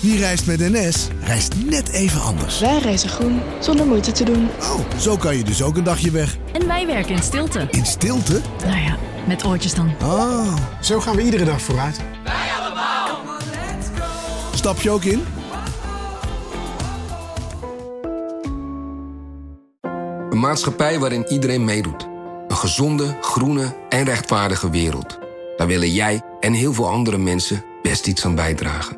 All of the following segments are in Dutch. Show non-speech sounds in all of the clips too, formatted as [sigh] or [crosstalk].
Wie reist met NS, reist net even anders. Wij reizen groen, zonder moeite te doen. Oh, zo kan je dus ook een dagje weg. En wij werken in stilte. In stilte? Nou ja, met oortjes dan. Ah, Zo gaan we iedere dag vooruit. stap je ook in? Een maatschappij waarin iedereen meedoet. Een gezonde, groene en rechtvaardige wereld. Daar willen jij en heel veel andere mensen best iets aan bijdragen.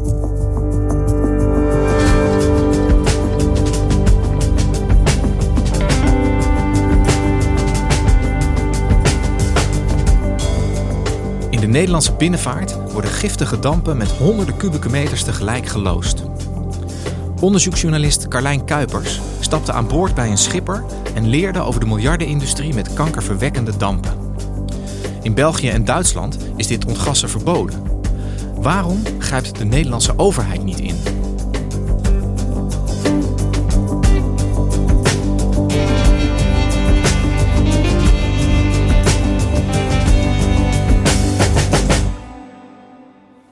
Nederlandse binnenvaart worden giftige dampen met honderden kubieke meters tegelijk geloosd. Onderzoeksjournalist Carlijn Kuipers stapte aan boord bij een schipper en leerde over de miljardenindustrie met kankerverwekkende dampen. In België en Duitsland is dit ontgassen verboden. Waarom grijpt de Nederlandse overheid niet in?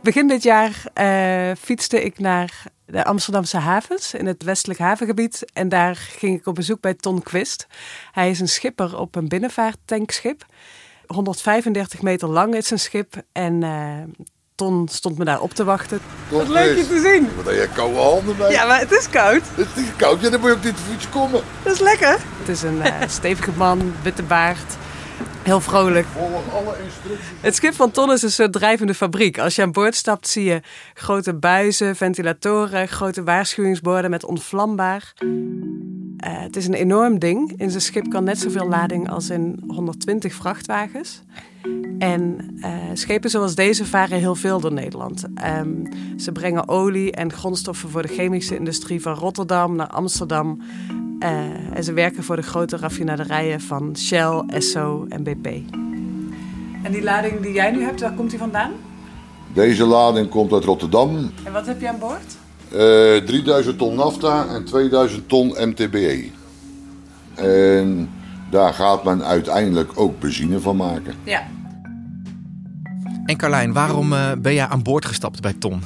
Begin dit jaar eh, fietste ik naar de Amsterdamse havens in het westelijk havengebied. En daar ging ik op bezoek bij Ton Quist. Hij is een schipper op een binnenvaarttankschip. 135 meter lang is zijn schip. En eh, Ton stond me daar op te wachten. Wat leuk je te zien. Wat heb je koude handen bij? Ja, maar het is koud. Het is koud, ja, dan moet je op dit fiets komen. Dat is lekker. Het is een eh, [laughs] stevige man, witte baard. Heel vrolijk. Volg alle instructies. Het schip van Ton is een soort drijvende fabriek. Als je aan boord stapt zie je grote buizen, ventilatoren, grote waarschuwingsborden met onvlambaar. Eh, het is een enorm ding. In zijn schip kan net zoveel lading als in 120 vrachtwagens. En eh, schepen zoals deze varen heel veel door Nederland. Ehm, ze brengen olie en grondstoffen voor de chemische industrie van Rotterdam naar Amsterdam. Eh, en ze werken voor de grote raffinaderijen van Shell, Esso en BP. En die lading die jij nu hebt, waar komt die vandaan? Deze lading komt uit Rotterdam. En wat heb je aan boord? Eh 3000 ton nafta en 2000 ton MTBE. En daar gaat men uiteindelijk ook benzine van maken. Ja. En Carlijn, waarom eh, ben jij aan boord gestapt bij Ton?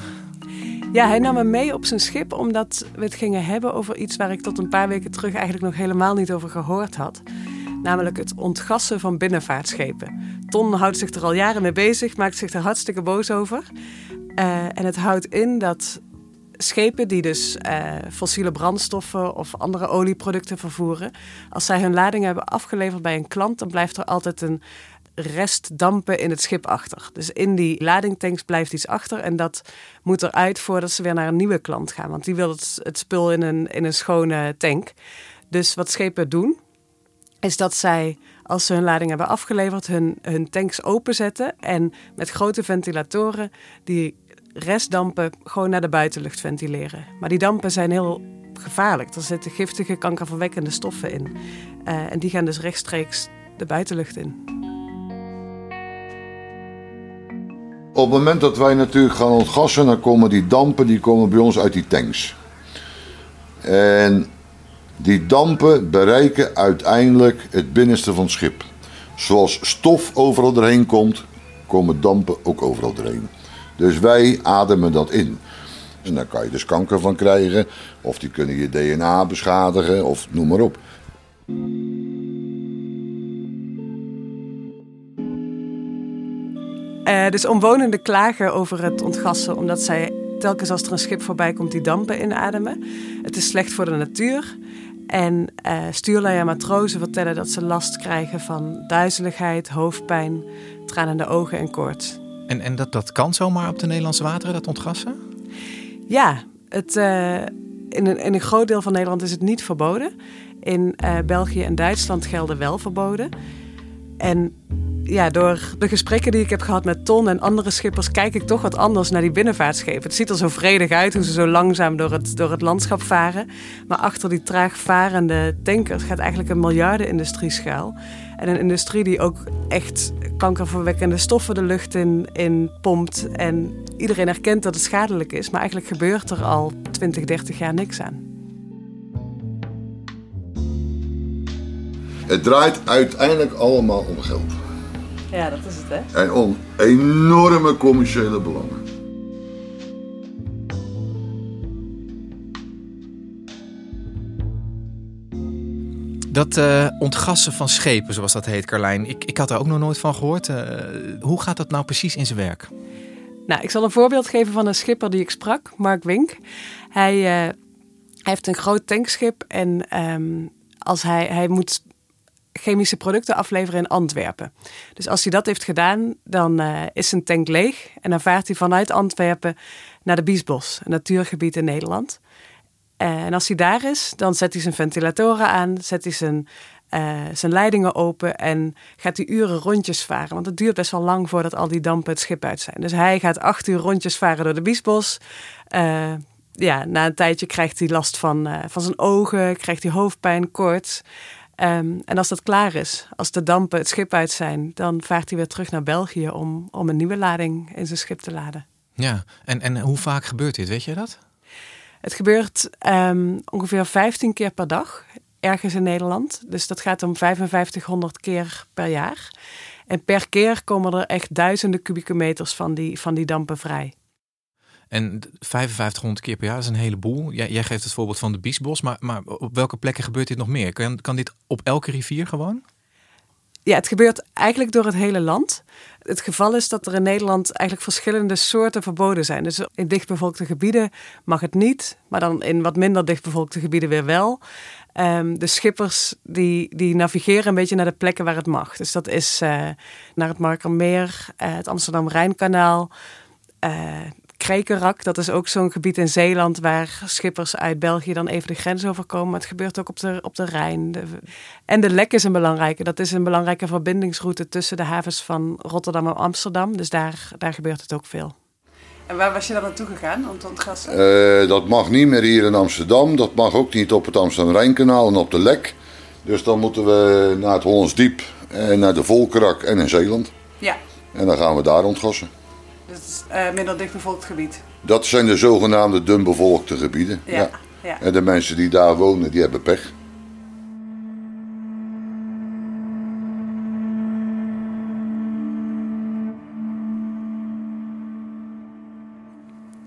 Ja, hij nam me mee op zijn schip omdat we het gingen hebben over iets waar ik tot een paar weken terug eigenlijk nog helemaal niet over gehoord had. Namelijk het ontgassen van binnenvaartschepen. Ton houdt zich er al jaren mee bezig, maakt zich er hartstikke boos over. Eh, en het houdt in dat schepen die dus eh, fossiele brandstoffen of andere olieproducten vervoeren, als zij hun lading hebben afgeleverd bij een klant, dan blijft er altijd een rest dampen in het schip achter. Dus in die ladingtanks blijft iets achter en dat moet eruit voordat ze weer naar een nieuwe klant gaan. Want die wil het, het spul in een, in een schone tank. Dus wat schepen doen, is dat zij, als ze hun lading hebben afgeleverd, hun, hun tanks openzetten en met grote ventilatoren die restdampen gewoon naar de buitenlucht ventileren. Maar die dampen zijn heel gevaarlijk. Er zitten giftige, kankerverwekkende stoffen in. Eh, en die gaan dus rechtstreeks de buitenlucht in. Op het moment dat wij natuurlijk gaan ontgassen, dan komen die dampen die komen bij ons uit die tanks. En die dampen bereiken uiteindelijk het binnenste van het schip. Zoals stof overal doorheen komt, komen dampen ook overal doorheen. Dus wij ademen dat in. En daar kan je dus kanker van krijgen, of die kunnen je DNA beschadigen, of noem maar op. Eh, dus omwonenden klagen over het ontgassen omdat zij telkens als er een schip voorbij komt die dampen inademen. Het is slecht voor de natuur. En eh stuurlui en matrozen vertellen dat ze last krijgen van duizeligheid, hoofdpijn, tranende ogen en koorts. En, en dat, dat kan zomaar op de Nederlandse wateren, dat ontgassen? Ja, het, eh, in, een, in een groot deel van Nederland is het niet verboden. In België en Duitsland gelden wel verboden. En ja, door de gesprekken die ik heb gehad met Ton en andere schippers, kijk ik toch wat anders naar die binnenvaartschepen. Het ziet er zo vredig uit hoe ze zo langzaam door het, door het landschap varen. Maar achter die traag varende tankers gaat eigenlijk een miljardenindustrie schuil. En een industrie die ook echt kankerverwekkende stoffen de lucht in, in pompt. En iedereen erkent dat het schadelijk is, maar eigenlijk gebeurt er al 20, 30 jaar niks aan. Het draait uiteindelijk allemaal om geld. Ja, dat is het hè. En om enorme commerciële belangen. Dat uh, ontgassen van schepen, zoals dat heet, Carlijn. Ik, ik had er ook nog nooit van gehoord. Uh, hoe gaat dat nou precies in zijn werk? Nou, ik zal een voorbeeld geven van een schipper die ik sprak, Mark Wink. Hij, uh, hij heeft een groot tankschip en um, als hij, hij moet chemische producten afleveren in Antwerpen. Dus als hij dat heeft gedaan, dan uh, is zijn tank leeg. En dan vaart hij vanuit Antwerpen naar de Biesbos, een natuurgebied in Nederland. Uh, en als hij daar is, dan zet hij zijn ventilatoren aan, zet hij zijn, uh, zijn leidingen open en gaat hij uren rondjes varen. Want het duurt best wel lang voordat al die dampen het schip uit zijn. Dus hij gaat acht uur rondjes varen door de Biesbos. ja, na een tijdje krijgt hij last van, van zijn ogen, krijgt hij hoofdpijn, koorts. Um, en als dat klaar is, als de dampen het schip uit zijn, dan vaart hij weer terug naar België om, om een nieuwe lading in zijn schip te laden. Ja, en, en hoe vaak gebeurt dit? Weet je dat? Het gebeurt um, ongeveer 15 keer per dag ergens in Nederland. Dus dat gaat om 5500 keer per jaar. En per keer komen er echt duizenden kubieke meters van die, van die dampen vrij. En 5500 keer per jaar is een heleboel. Jij, jij geeft het voorbeeld van de Biesbos, maar, maar op welke plekken gebeurt dit nog meer? Kan, kan dit op elke rivier gewoon? Ja, het gebeurt eigenlijk door het hele land. Het geval is dat er in Nederland eigenlijk verschillende soorten verboden zijn. Dus in dichtbevolkte gebieden mag het niet, maar dan in wat minder dichtbevolkte gebieden weer wel. Um, de schippers die, die navigeren een beetje naar de plekken waar het mag. Dus dat is uh, naar het Markermeer, uh, het Amsterdam-Rijnkanaal, uh, Krekerak, dat is ook zo'n gebied in Zeeland waar schippers uit België dan even de grens overkomen. Maar het gebeurt ook op de, op de Rijn. De, en de Lek is een belangrijke. Dat is een belangrijke verbindingsroute tussen de havens van Rotterdam en Amsterdam. Dus daar, daar gebeurt het ook veel. En waar was je dan naartoe gegaan om te ontgassen? Uh, dat mag niet meer hier in Amsterdam. Dat mag ook niet op het Amsterdam-Rijnkanaal en op de Lek. Dus dan moeten we naar het Hollands Diep en naar de Volkerak en in Zeeland. Ja. En dan gaan we daar ontgassen. Dus uh, minder dichtbevolkt gebied. Dat zijn de zogenaamde dunbevolkte gebieden. Ja, ja. ja. En de mensen die daar wonen, die hebben pech.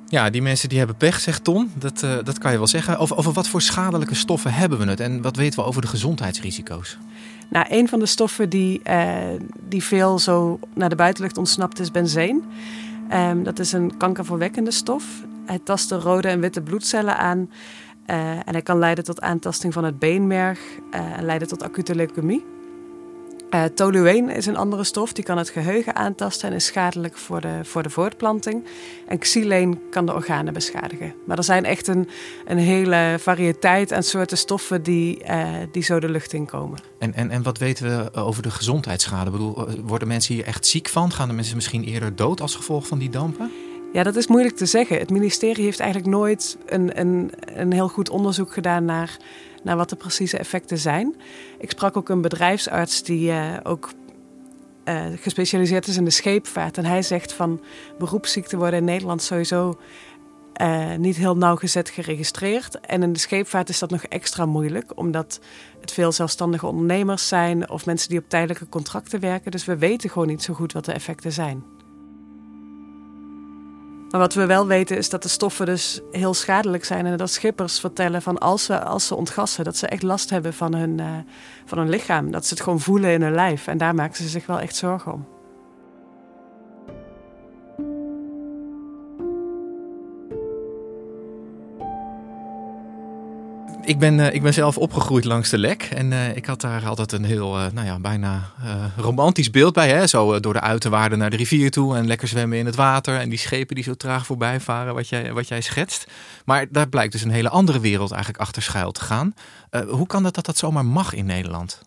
Ja, die mensen die hebben pech, zegt Ton. Dat, uh, dat kan je wel zeggen. Over, over wat voor schadelijke stoffen hebben we het? En wat weten we over de gezondheidsrisico's? Nou, een van de stoffen die, uh, die veel zo naar de buitenlucht ontsnapt is benzeen. Um, dat is een kankerverwekkende stof. Hij tast de rode en witte bloedcellen aan. Uh, en hij kan leiden tot aantasting van het beenmerg uh, en leiden tot acute leukemie. Uh, is een andere stof, die kan het geheugen aantasten en is schadelijk voor de, voor de voortplanting. En xyleen kan de organen beschadigen. Maar er zijn echt een, een hele variëteit aan soorten stoffen die, uh, die zo de lucht in komen. En, en, en wat weten we over de gezondheidsschade? Bedoel, worden mensen hier echt ziek van? Gaan de mensen misschien eerder dood als gevolg van die dampen? Ja, dat is moeilijk te zeggen. Het ministerie heeft eigenlijk nooit een, een, een heel goed onderzoek gedaan naar naar wat de precieze effecten zijn. Ik sprak ook een bedrijfsarts die uh, ook uh, gespecialiseerd is in de scheepvaart. En hij zegt van beroepsziekten worden in Nederland sowieso uh, niet heel nauwgezet geregistreerd. En in de scheepvaart is dat nog extra moeilijk, omdat het veel zelfstandige ondernemers zijn of mensen die op tijdelijke contracten werken. Dus we weten gewoon niet zo goed wat de effecten zijn. Maar wat we wel weten is dat de stoffen dus heel schadelijk zijn. En dat schippers vertellen van als ze, als ze ontgassen, dat ze echt last hebben van hun, uh, van hun lichaam. Dat ze het gewoon voelen in hun lijf. En daar maken ze zich wel echt zorgen om. Ik ben, uh, ik ben zelf opgegroeid langs de Lek. En uh, ik had daar altijd een heel, uh, nou ja, bijna romantisch beeld bij. Hè? Zo door de uiterwaarden naar de rivier toe en lekker zwemmen in het water. En die schepen die zo traag voorbij varen, wat jij, wat jij schetst. Maar daar blijkt dus een hele andere wereld eigenlijk achter schuil te gaan. hoe kan dat dat dat zomaar mag in Nederland?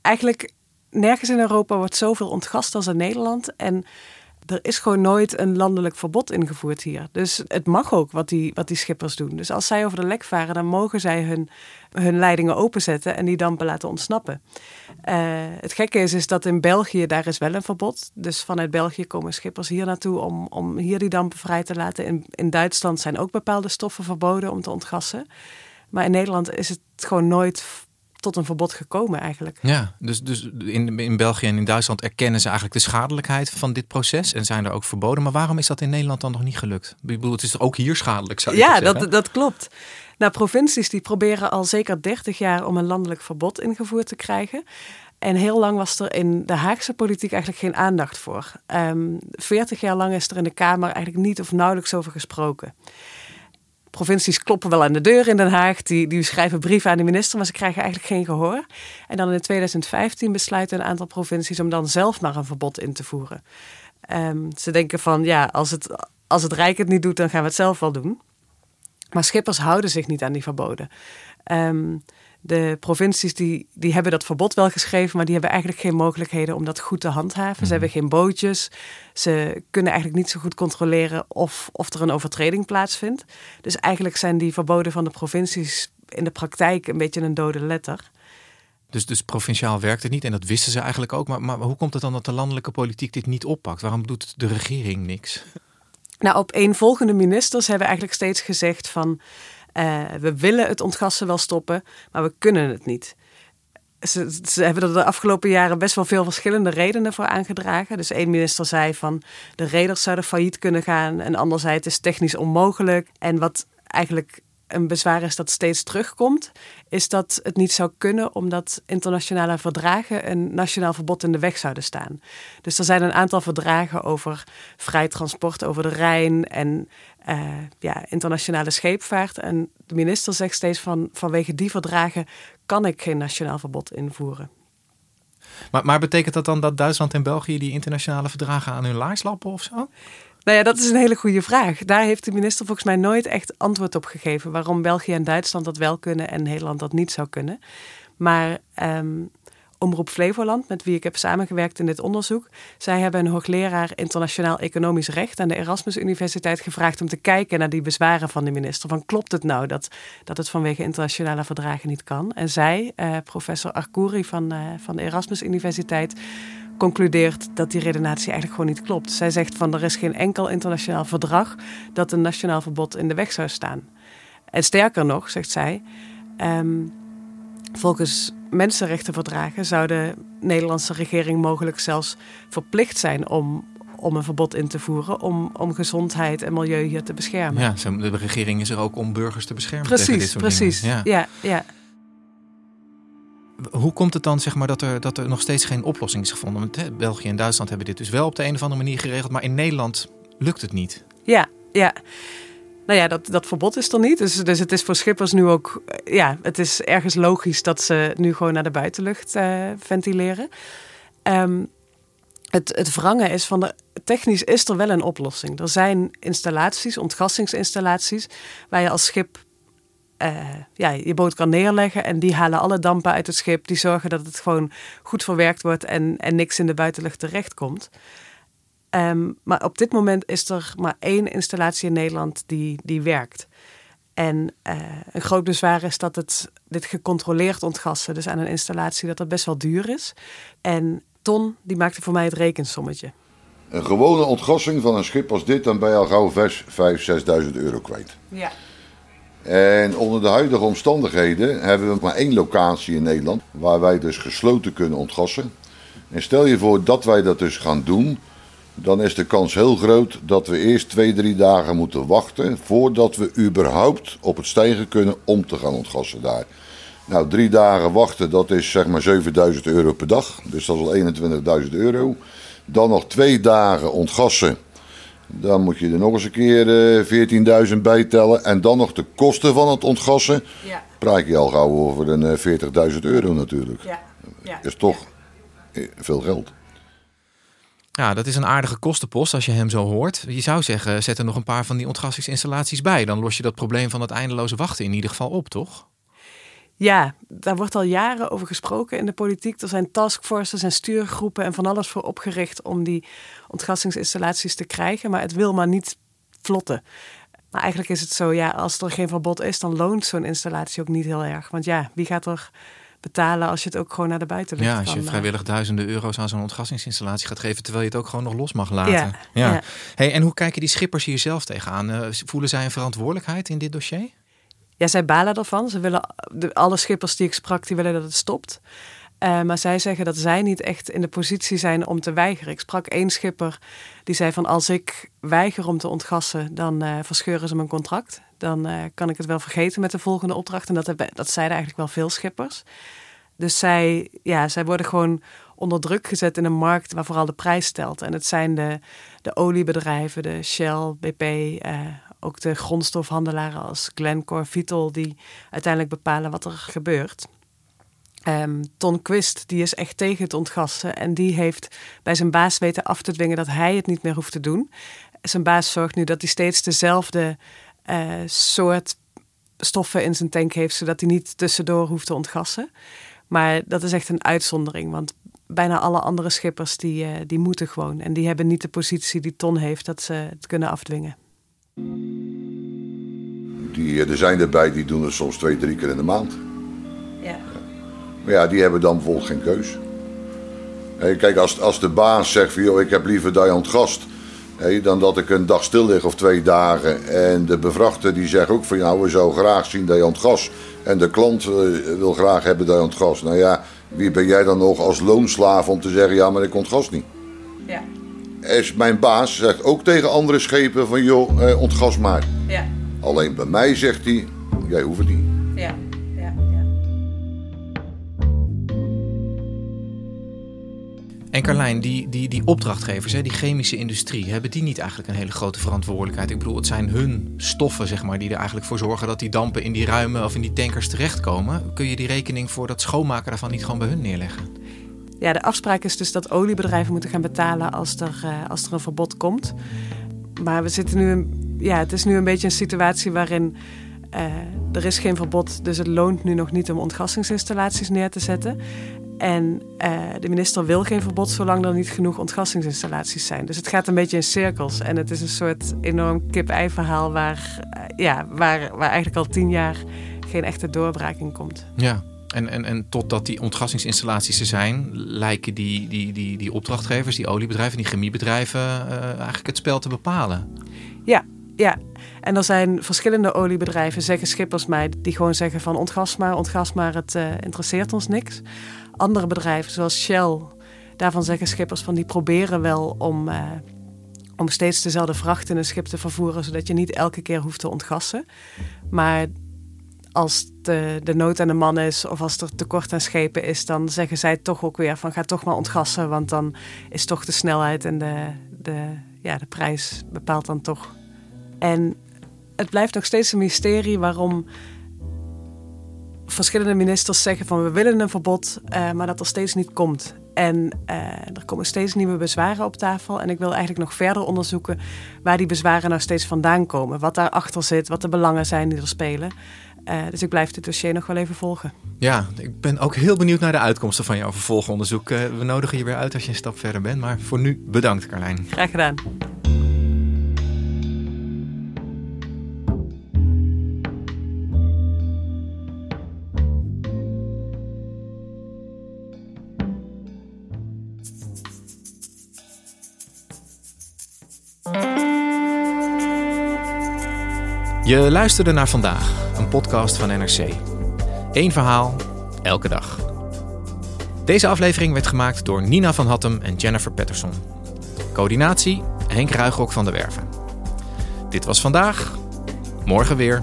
Eigenlijk nergens in Europa wordt zoveel ontgast als in Nederland. En er is gewoon nooit een landelijk verbod ingevoerd hier. Dus het mag ook wat die, wat die schippers doen. Dus als zij over de lek varen, dan mogen zij hun, hun leidingen openzetten en die dampen laten ontsnappen. Uh, het gekke is, is dat in België daar is wel een verbod. Dus vanuit België komen schippers hier naartoe om, om hier die dampen vrij te laten. In, in Duitsland zijn ook bepaalde stoffen verboden om te ontgassen. Maar in Nederland is het gewoon nooit tot een verbod gekomen eigenlijk. Ja, dus, dus in, in België en in Duitsland erkennen ze eigenlijk de schadelijkheid van dit proces en zijn er ook verboden. Maar waarom is dat in Nederland dan nog niet gelukt? Ik bedoel, het is ook hier schadelijk, zou je ja, zeggen? Ja, dat, dat klopt. Nou, provincies die proberen al zeker 30 jaar om een landelijk verbod ingevoerd te krijgen. En heel lang was er in de Haagse politiek eigenlijk geen aandacht voor. Um, ehm, 40 jaar lang is er in de Kamer eigenlijk niet of nauwelijks over gesproken provincies kloppen wel aan de deur in Den Haag. Die, die schrijven brieven aan de minister, maar ze krijgen eigenlijk geen gehoor. En dan in 2015 besluiten een aantal provincies om dan zelf maar een verbod in te voeren. Um, ze denken van ja, als het, als het Rijk het niet doet, dan gaan we het zelf wel doen. Maar schippers houden zich niet aan die verboden. Um, de provincies die, die hebben dat verbod wel geschreven, maar die hebben eigenlijk geen mogelijkheden om dat goed te handhaven. Ze Mhm. hebben geen bootjes. Ze kunnen eigenlijk niet zo goed controleren of, of er een overtreding plaatsvindt. Dus eigenlijk zijn die verboden van de provincies in de praktijk een beetje een dode letter. Dus, dus provinciaal werkt het niet en dat wisten ze eigenlijk ook. Maar, maar hoe komt het dan dat de landelijke politiek dit niet oppakt? Waarom doet de regering niks? Nou, op een volgende ministers hebben eigenlijk steeds gezegd van... Uh, we willen het ontgassen wel stoppen, maar we kunnen het niet. Ze, ze, hebben er de afgelopen jaren best wel veel verschillende redenen voor aangedragen. Dus één minister zei van de reders zouden failliet kunnen gaan. En ander zei het is technisch onmogelijk. En wat eigenlijk een bezwaar is dat steeds terugkomt, is dat het niet zou kunnen omdat internationale verdragen een nationaal verbod in de weg zouden staan. Dus er zijn een aantal verdragen over vrij transport over de Rijn en uh, ja, internationale scheepvaart. En de minister zegt steeds van vanwege die verdragen kan ik geen nationaal verbod invoeren. Maar, maar betekent dat dan dat Duitsland en België die internationale verdragen aan hun laars lappen of zo? Nou ja, dat is een hele goede vraag. Daar heeft de minister volgens mij nooit echt antwoord op gegeven. Waarom België en Duitsland dat wel kunnen en Nederland dat niet zou kunnen. Maar um, Omroep Flevoland, met wie ik heb samengewerkt in dit onderzoek, zij hebben een hoogleraar internationaal economisch recht aan de Erasmus Universiteit gevraagd om te kijken naar die bezwaren van de minister. Van klopt het nou dat, dat het vanwege internationale verdragen niet kan? En zij, uh, professor Arkouri van, uh, van de Erasmus Universiteit, concludeert dat die redenatie eigenlijk gewoon niet klopt. Zij zegt van er is geen enkel internationaal verdrag dat een nationaal verbod in de weg zou staan. En sterker nog, zegt zij, um, volgens mensenrechtenverdragen zou de Nederlandse regering mogelijk zelfs verplicht zijn om, om een verbod in te voeren om, om gezondheid en milieu hier te beschermen. Ja, de regering is er ook om burgers te beschermen. Precies, tegen dit soort precies. Dingen. Ja. ja, ja. Hoe komt het dan zeg maar, dat, er, dat er nog steeds geen oplossing is gevonden? Want hè, België en Duitsland hebben dit dus wel op de een of andere manier geregeld, maar in Nederland lukt het niet. Ja, ja. Nou ja, dat, dat verbod is er niet. Dus, dus het is voor schippers nu ook... Ja, het is ergens logisch dat ze nu gewoon naar de buitenlucht uh, ventileren. Um, het, het wrangen is van... De, technisch is er wel een oplossing. Er zijn installaties, ontgassingsinstallaties... waar je als schip uh, ja, je boot kan neerleggen... en die halen alle dampen uit het schip. Die zorgen dat het gewoon goed verwerkt wordt... en, en niks in de buitenlucht terechtkomt. Um, maar op dit moment is er maar één installatie in Nederland die, die werkt. En uh, een groot bezwaar is dat het dit gecontroleerd ontgassen, dus aan een installatie, dat dat best wel duur is. En Ton, die maakte voor mij het rekensommetje. Een gewone ontgassing van een schip als dit, dan ben je al gauw 5.000, 6.000 euro kwijt. Ja. En onder de huidige omstandigheden hebben we maar één locatie in Nederland waar wij dus gesloten kunnen ontgassen. En stel je voor dat wij dat dus gaan doen, dan is de kans heel groot dat we eerst twee, drie dagen moeten wachten voordat we überhaupt op het stijgen kunnen om te gaan ontgassen daar. Nou, drie dagen wachten, dat is zeg maar 7000 euro per dag. Dus dat is al 21.000 euro. Dan nog twee dagen ontgassen. Dan moet je er nog eens een keer uh, 14.000 bij tellen. En dan nog de kosten van het ontgassen. Ja. Praat je al gauw over een uh, 40.000 euro natuurlijk. Ja. ja. Is toch ja. veel geld. Ja, dat is een aardige kostenpost als je hem zo hoort. Je zou zeggen, zet er nog een paar van die ontgassingsinstallaties bij. Dan los je dat probleem van het eindeloze wachten in ieder geval op, toch? Ja, daar wordt al jaren over gesproken in de politiek. Er zijn taskforces en stuurgroepen en van alles voor opgericht om die ontgassingsinstallaties te krijgen. Maar het wil maar niet vlotten. Maar eigenlijk is het zo, ja, als er geen verbod is, dan loont zo'n installatie ook niet heel erg. Want ja, wie gaat er betalen als je het ook gewoon naar de buitenlucht Ja, als je eh, vrijwillig duizenden euro's aan zo'n ontgassingsinstallatie gaat geven, terwijl je het ook gewoon nog los mag laten. Ja, ja. Hey, en hoe kijken die schippers hier zelf tegenaan? Eh, voelen zij een verantwoordelijkheid in dit dossier? Ja, zij balen ervan. Ze willen, alle schippers die ik sprak, die willen dat het stopt. Eh, maar zij zeggen dat zij niet echt in de positie zijn om te weigeren. Ik sprak één schipper die zei van als ik weiger om te ontgassen, dan eh, verscheuren ze mijn contract. Dan eh, kan ik het wel vergeten met de volgende opdracht. En dat, hebben, dat zeiden eigenlijk wel veel schippers. Dus zij, ja, zij worden gewoon onder druk gezet in een markt waar vooral de prijs stelt. En het zijn de, de oliebedrijven, de Shell, BP, ook de grondstofhandelaren als Glencore, Vitol, die uiteindelijk bepalen wat er gebeurt. Um, Ton Quist, die is echt tegen het ontgassen. En die heeft bij zijn baas weten af te dwingen dat hij het niet meer hoeft te doen. Zijn baas zorgt nu dat hij steeds dezelfde uh, soort stoffen in zijn tank heeft, zodat hij niet tussendoor hoeft te ontgassen. Maar dat is echt een uitzondering, want bijna alle andere schippers die, uh, die moeten gewoon. En die hebben niet de positie die Ton heeft dat ze het kunnen afdwingen. Die, er zijn erbij die doen het soms twee, drie keer in de maand. Ja. Maar ja, die hebben dan bijvoorbeeld geen keus. Hey, kijk, als, als de baas zegt van, joh, ik heb liever dat je ontgast... Hey, dan dat ik een dag stil lig of twee dagen. En de bevrachter die zegt ook van, nou, we zouden graag zien dat je ontgast. En de klant uh, wil graag hebben dat je ontgast. Nou ja, wie ben jij dan nog als loonslaaf om te zeggen, ja, maar ik ontgast niet? Ja. Is mijn baas zegt ook tegen andere schepen van, joh, eh, ontgas maar. Ja. Alleen bij mij zegt hij, jij hoeft het niet. Ja. En Carlijn, die, die, die opdrachtgevers, hè, die chemische industrie, hebben die niet eigenlijk een hele grote verantwoordelijkheid? Ik bedoel, het zijn hun stoffen, zeg maar, die er eigenlijk voor zorgen dat die dampen in die ruimen of in die tankers terechtkomen. Kun je die rekening voor dat schoonmaken daarvan niet gewoon bij hun neerleggen? Ja, de afspraak is dus dat oliebedrijven moeten gaan betalen als er, uh, als er een verbod komt. Maar we zitten nu, in, ja, het is nu een beetje een situatie waarin uh, er is geen verbod, dus het loont nu nog niet om ontgassingsinstallaties neer te zetten. En uh, de minister wil geen verbod zolang er niet genoeg ontgassingsinstallaties zijn. Dus het gaat een beetje in cirkels. En het is een soort enorm kip-ei verhaal waar, uh, ja, waar, waar eigenlijk al tien jaar geen echte doorbraak in komt. Ja. En, en, en totdat die ontgassingsinstallaties er zijn, lijken die, die, die, die opdrachtgevers, die oliebedrijven, die chemiebedrijven uh, eigenlijk het spel te bepalen. Ja, ja. En er zijn verschillende oliebedrijven, zeggen schippers mij, die gewoon zeggen van ontgas maar, ontgas maar, het interesseert ons niks. Andere bedrijven, zoals Shell, daarvan zeggen schippers van die proberen wel om, uh, om steeds dezelfde vracht in een schip te vervoeren, zodat je niet elke keer hoeft te ontgassen. Maar als de, de nood aan de man is of als er tekort aan schepen is, dan zeggen zij toch ook weer van ga toch maar ontgassen, want dan is toch de snelheid en de, de, ja, de prijs bepaalt dan toch. En het blijft nog steeds een mysterie waarom verschillende ministers zeggen van we willen een verbod, uh, maar dat er steeds niet komt. En uh, er komen steeds nieuwe bezwaren op tafel. En ik wil eigenlijk nog verder onderzoeken waar die bezwaren nou steeds vandaan komen. Wat daarachter zit, wat de belangen zijn die er spelen. Uh, dus ik blijf dit dossier nog wel even volgen. Ja, ik ben ook heel benieuwd naar de uitkomsten van jouw vervolgonderzoek. We nodigen je weer uit als je een stap verder bent. Maar voor nu bedankt, Carlijn. Graag gedaan. Je luisterde naar vandaag, een podcast van NRC. Eén verhaal, elke dag. Deze aflevering werd gemaakt door Nina van Hattem en Jennifer Patterson. Coördinatie Henk Ruigrok van der Werven. Dit was vandaag, morgen weer.